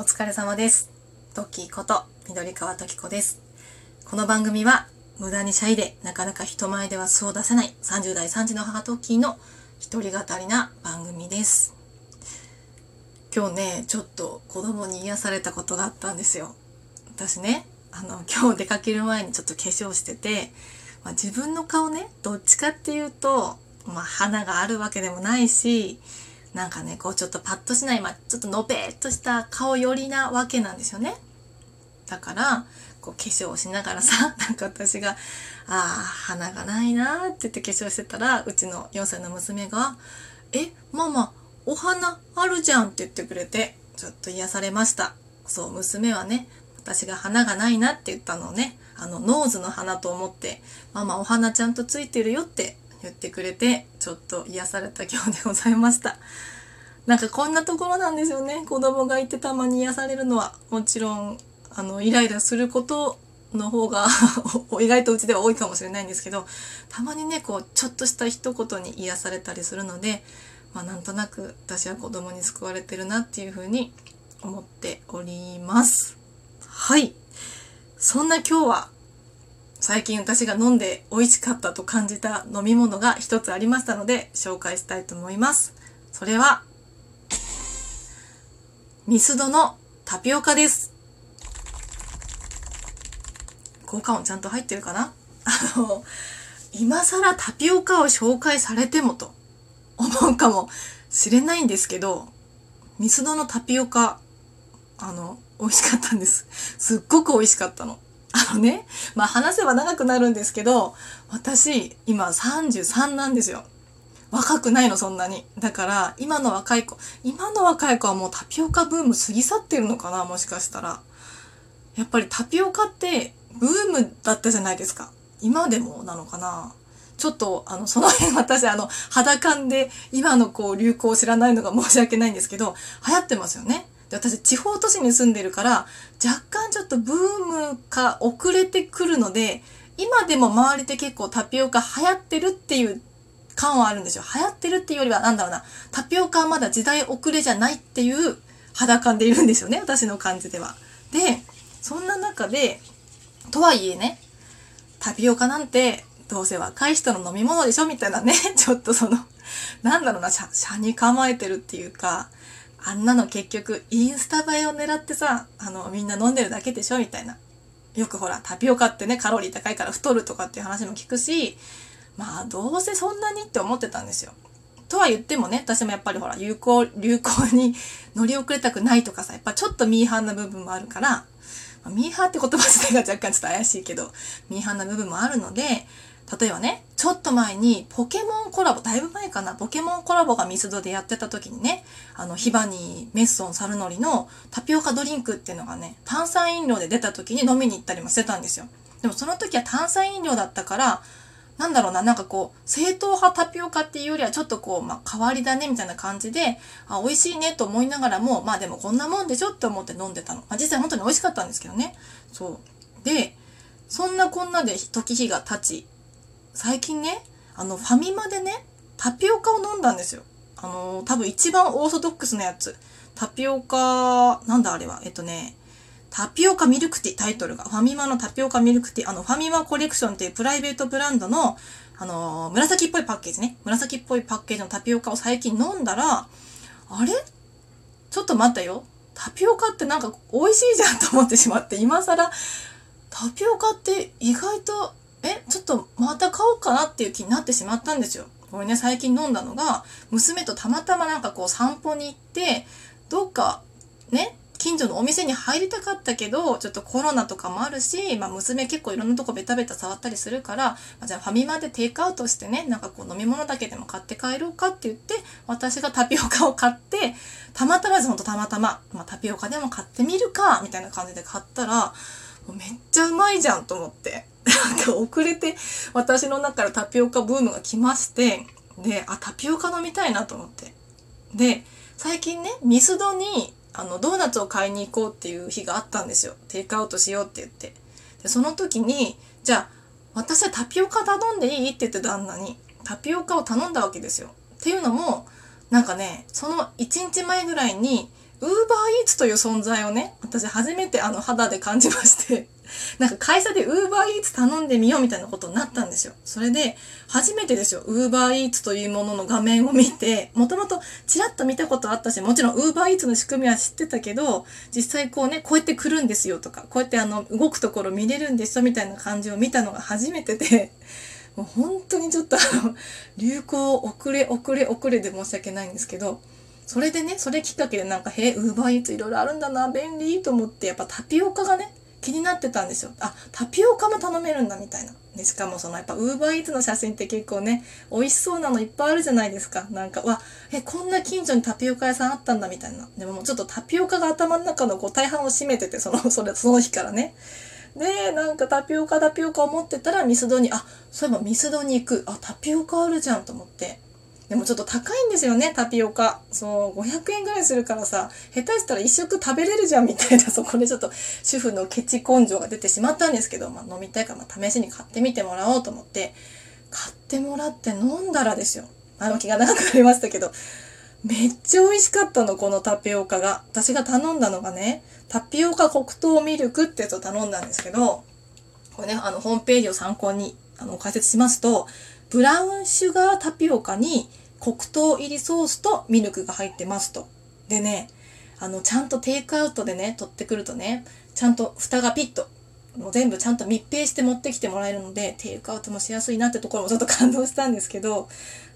お疲れ様です。トッキーこと緑川トキ子です。この番組は無駄にシャイでなかなか人前では素を出せない30代3児の母トッキーの一人語りな番組です。今日ね、ちょっと子供に癒されたことがあったんですよ。私ね、あの、今日出かける前にちょっと化粧してて、まあ、自分の顔ね、どっちかっていうと、まあ、花があるわけでもないし、なんかね、こうちょっとパッとしない、ま、ちょっとのべーっとした顔寄りなわけなんですよね。だから、こう化粧をしながらさ、なんか私が、ああ、花がないなって言って化粧してたら、うちの4歳の娘が、え、ママ、お花あるじゃんって言ってくれて、ちょっと癒されました。そう、娘はね、私が花がないなって言ったのをね、あの、 nose の鼻と思って、ママお花ちゃんとついてるよって言ってくれて、ちょっと癒された今日でございました。なんかこんなところなんですよね。子供がいてたまに癒されるのは。もちろん、あの、イライラすることの方が 意外とうちでは多いかもしれないんですけど、たまにね、こう、ちょっとした一言に癒されたりするので、まあなんとなく私は子供に救われてるなっていうふうに思っております。はい。そんな今日は最近私が飲んで美味しかったと感じた飲み物が一つありましたので紹介したいと思います。それは、ミスドのタピオカです。効果音ちゃんと入ってるかな？あの、今更タピオカを紹介されてもと思うかもしれないんですけど、ミスドのタピオカ、あの、美味しかったんです。すっごく美味しかったの。あ のね、まあ話せば長くなるんですけど、私、今33なんですよ。若くないの、そんなに。だから、今の若い子、今の若い子はもうタピオカブーム過ぎ去ってるのかな、もしかしたら。やっぱりタピオカってブームだったじゃないですか。今でもなのかな。ちょっと、あの、その辺私、あの、肌感で今のこう流行を知らないのが申し訳ないんですけど、流行ってますよね。で私、地方都市に住んでるから、若干ちょっとブームか遅れてくるので、今でも周りで結構タピオカ流行ってるっていう感はあるんですよ。流行ってるっていうよりは、なんだろうな、タピオカはまだ時代遅れじゃないっていう肌感でいるんですよね、私の感じでは。で、そんな中で、とはいえね、タピオカなんて、どうせ若い人の飲み物でしょみたいなね、ちょっとその、なんだろうな、車に構えてるっていうか、あんなの結局、インスタ映えを狙ってさ、あの、みんな飲んでるだけでしょみたいな。よくほら、タピオカってね、カロリー高いから太るとかっていう話も聞くし、まあ、どうせそんなにって思ってたんですよ。とは言ってもね、私もやっぱりほら、流行、流行に乗り遅れたくないとかさ、やっぱちょっとミーハーな部分もあるから、ミーハーって言葉自体が若干ちょっと怪しいけど、ミーハーな部分もあるので、例えばね、ちょっと前にポケモンコラボ、だいぶ前かな、ポケモンコラボがミスドでやってた時にね、あの、ヒバニー、メッソン、サルノリのタピオカドリンクっていうのがね、炭酸飲料で出た時に飲みに行ったりもしてたんですよ。でもその時は炭酸飲料だったから、なんだろうな、なんかこう、正統派タピオカっていうよりはちょっとこう、まあ、変わりだねみたいな感じで、あ、美味しいねと思いながらも、まあでもこんなもんでしょって思って飲んでたの。まあ実際本当に美味しかったんですけどね。そう。で、そんなこんなで時日が経ち、最近ね、あの、ファミマでね、タピオカを飲んだんですよ。あの、多分一番オーソドックスなやつ。タピオカ、なんだあれは、えっとね、タピオカミルクティタイトルが。ファミマのタピオカミルクティ。あの、ファミマコレクションっていうプライベートブランドの、あの、紫っぽいパッケージね。紫っぽいパッケージのタピオカを最近飲んだら、あれ？ちょっと待ったよ。タピオカってなんか美味しいじゃんと思ってしまって、今更、タピオカって意外と、え、ちとまた買おうかなっていう気になってしまったんですよ。これね、最近飲んだのが、娘とたまたまなんかこう散歩に行って、どっか、ね、近所のお店に入りたかったけど、ちょっとコロナとかもあるし、まあ娘結構いろんなとこベタベタ触ったりするから、ま、じゃあファミマでテイクアウトしてね、なんかこう飲み物だけでも買って帰ろうかって言って、私がタピオカを買って、たまたまです、ほんとたまたま、まあタピオカでも買ってみるか、みたいな感じで買ったら、めっちゃうまいじゃんと思って。なんか遅れて私の中からタピオカブームが来まして、で、あ、タピオカ飲みたいなと思って。で、最近ね、ミスドにあのドーナツを買いに行こうっていう日があったんですよ。テイクアウトしようって言って。で、その時に、じゃあ、私はタピオカ頼んでいいって言って旦那に、タピオカを頼んだわけですよ。っていうのも、なんかね、その1日前ぐらいに、ウーバーイーツという存在をね、私初めてあの肌で感じまして なんか会社でウーバーイーツ頼んでみようみたいなことになったんですよ。それで、初めてですよ、ウーバーイーツというものの画面を見て、もともとちらっと見たことあったし、もちろんウーバーイーツの仕組みは知ってたけど、実際こうね、こうやって来るんですよとか、こうやってあの、動くところ見れるんですよみたいな感じを見たのが初めてで、もう本当にちょっとあの、流行遅れ遅れ遅れで申し訳ないんですけど、それでね、それきっかけでなんか、へえ、ウーバーイーツいろいろあるんだな、便利と思って、やっぱタピオカがね、気になってたんですよ。あ、タピオカも頼めるんだみたいな。で、しかもそのやっぱウーバーイーツの写真って結構ね、美味しそうなのいっぱいあるじゃないですか。なんか、わ、え、こんな近所にタピオカ屋さんあったんだみたいな。でももうちょっとタピオカが頭の中のこう大半を占めてて、その、それ、その日からね。で、なんかタピオカタピオカ思ってたらミスドに、あ、そういえばミスドに行く。あ、タピオカあるじゃんと思って。でもちょっと高いんですよね、タピオカ。そう、500円ぐらいするからさ、下手したら一食食べれるじゃんみたいな、そこでちょっと主婦のケチ根性が出てしまったんですけど、まあ飲みたいから、まあ試しに買ってみてもらおうと思って、買ってもらって飲んだらですよ。あの気が長くなりましたけど、めっちゃ美味しかったの、このタピオカが。私が頼んだのがね、タピオカ黒糖ミルクってやつを頼んだんですけど、これね、あの、ホームページを参考に、あの、解説しますと、ブラウンシュガータピオカに黒糖入りソースとミルクが入ってますと。でね、あの、ちゃんとテイクアウトでね、取ってくるとね、ちゃんと蓋がピッと、もう全部ちゃんと密閉して持ってきてもらえるので、テイクアウトもしやすいなってところもちょっと感動したんですけど、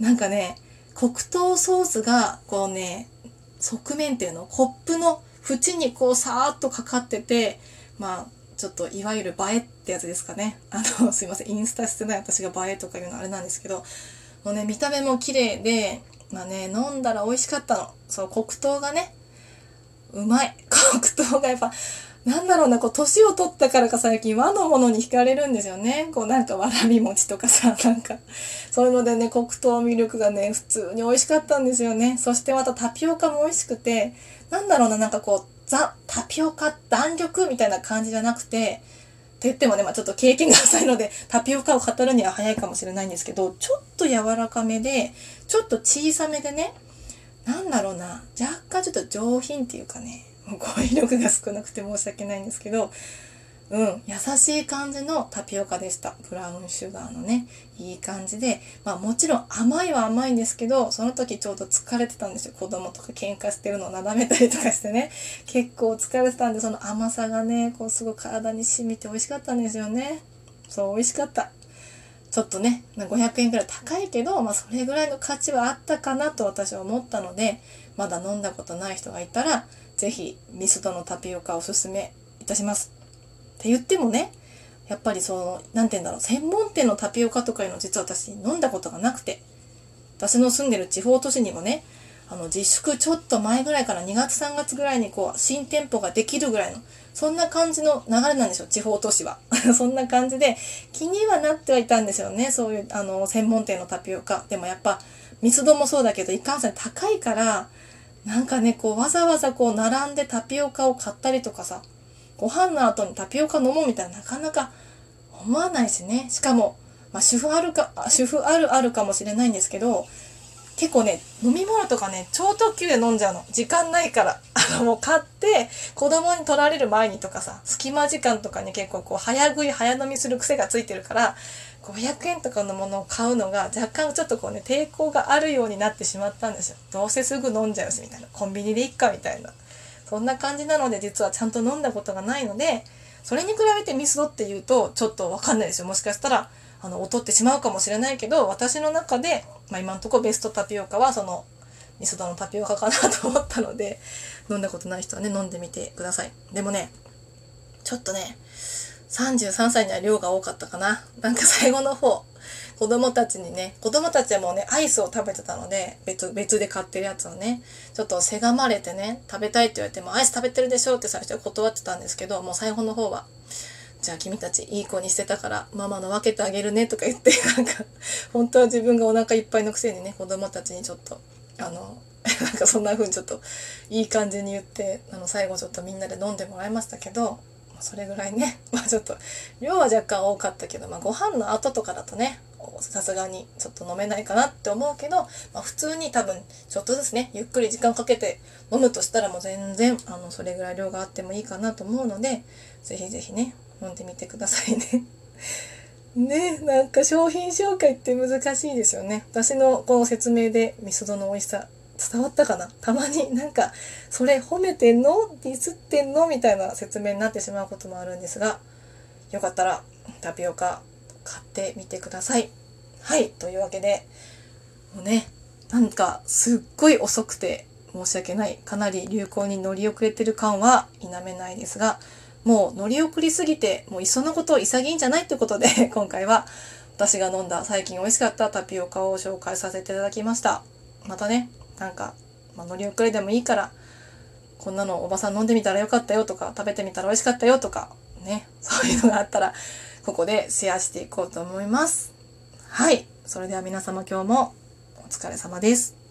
なんかね、黒糖ソースが、こうね、側面っていうの、コップの縁にこうさーっとかかってて、まあ、ちょっといわゆる映えってやつですかね。あの、すいません、インスタしてない私が映えとかいうのあれなんですけど、もうね、見た目も綺麗で、まあね、飲んだら美味しかったの。そう、黒糖がね、うまい。黒糖がやっぱ、なんだろうな、こう、年を取ったからか最近和のものに惹かれるんですよね。こう、なんかわらび餅とかさ、なんか、そういうのでね、黒糖ミルクがね、普通に美味しかったんですよね。そしてまたタピオカも美味しくて、なんだろうな、なんかこう、ザ・タピオカ弾力みたいな感じじゃなくて、って言ってもね、まあ、ちょっと経験が浅いので、タピオカを語るには早いかもしれないんですけど、ちょっと柔らかめで、ちょっと小さめでね、なんだろうな、若干ちょっと上品っていうかね、語彙力が少なくて申し訳ないんですけど、うん、優しい感じのタピオカでした。ブラウンシュガーのね、いい感じで。まあもちろん甘いは甘いんですけど、その時ちょうど疲れてたんですよ。子供とか喧嘩してるのをなだめたりとかしてね。結構疲れてたんで、その甘さがね、こうすごい体に染みて美味しかったんですよね。そう、美味しかった。ちょっとね、500円くらい高いけど、まあそれぐらいの価値はあったかなと私は思ったので、まだ飲んだことない人がいたら、ぜひミスドのタピオカおすすめいたします。って言ってもね、やっぱりその、なんて言うんだろう、専門店のタピオカとかいうの実は私飲んだことがなくて、私の住んでる地方都市にもね、あの自粛ちょっと前ぐらいから2月3月ぐらいにこう新店舗ができるぐらいのそんな感じの流れなんですよ地方都市は。そんな感じで気にはなってはいたんですよねそういうあの専門店のタピオカ。でもやっぱミスドもそうだけどいかんせん高いからなんかねこうわざわざこう並んでタピオカを買ったりとかさご飯の後にタピオカ飲もうみたいななかなか思わないしね。しかも、まあ、主婦あるか、主婦あるあるかもしれないんですけど、結構ね、飲み物とかね、超特急で飲んじゃうの。時間ないから。あの、もう買って、子供に取られる前にとかさ、隙間時間とかに結構こう、早食い、早飲みする癖がついてるから、500円とかのものを買うのが若干ちょっとこうね、抵抗があるようになってしまったんですよ。どうせすぐ飲んじゃうし、みたいな。コンビニでいっか、みたいな。そんな感じなので実はちゃんと飲んだことがないのでそれに比べてミスドっていうとちょっとわかんないですよ。もしかしたらあの劣ってしまうかもしれないけど私の中で、まあ、今のとこベストタピオカはそのミスドのタピオカかなと思ったので飲んだことない人はね飲んでみてください。でもねちょっとね33歳には量が多かったかな。なんか最後の方子供たちにね、子供たちはもうね、アイスを食べてたので、別、別で買ってるやつをね、ちょっとせがまれてね、食べたいって言われても、アイス食べてるでしょって最初は断ってたんですけど、もう最後の方は、じゃあ君たちいい子にしてたからママの分けてあげるねとか言って、なんか、本当は自分がお腹いっぱいのくせにね、子供たちにちょっと、あの、なんかそんな風にちょっといい感じに言って、あの、最後ちょっとみんなで飲んでもらいましたけど、それぐらいね、まあちょっと、量は若干多かったけど、まあご飯の後とかだとね、さすがにちょっと飲めないかなって思うけど、まあ、普通に多分ちょっとずつねゆっくり時間かけて飲むとしたらもう全然あのそれぐらい量があってもいいかなと思うので是非是非ね飲んでみてくださいね。ねなんか商品紹介って難しいですよね。私のこの説明でミスドの美味しさ伝わったかな？たまになんかそれ褒めてんの？ディスってんの？みたいな説明になってしまうこともあるんですがよかったらタピオカ買ってみてください。はい、というわけで、もうね、なんかすっごい遅くて申し訳ない。かなり流行に乗り遅れてる感は否めないですが、もう乗り遅りすぎて、もういっそのこと潔いんじゃないってことで、今回は私が飲んだ最近美味しかったタピオカを紹介させていただきました。またね、なんか、まあ、乗り遅れでもいいから、こんなのおばさん飲んでみたらよかったよとか、食べてみたら美味しかったよとか、ね、そういうのがあったら、ここでシェアしていこうと思います。はい。それでは皆様今日もお疲れ様です。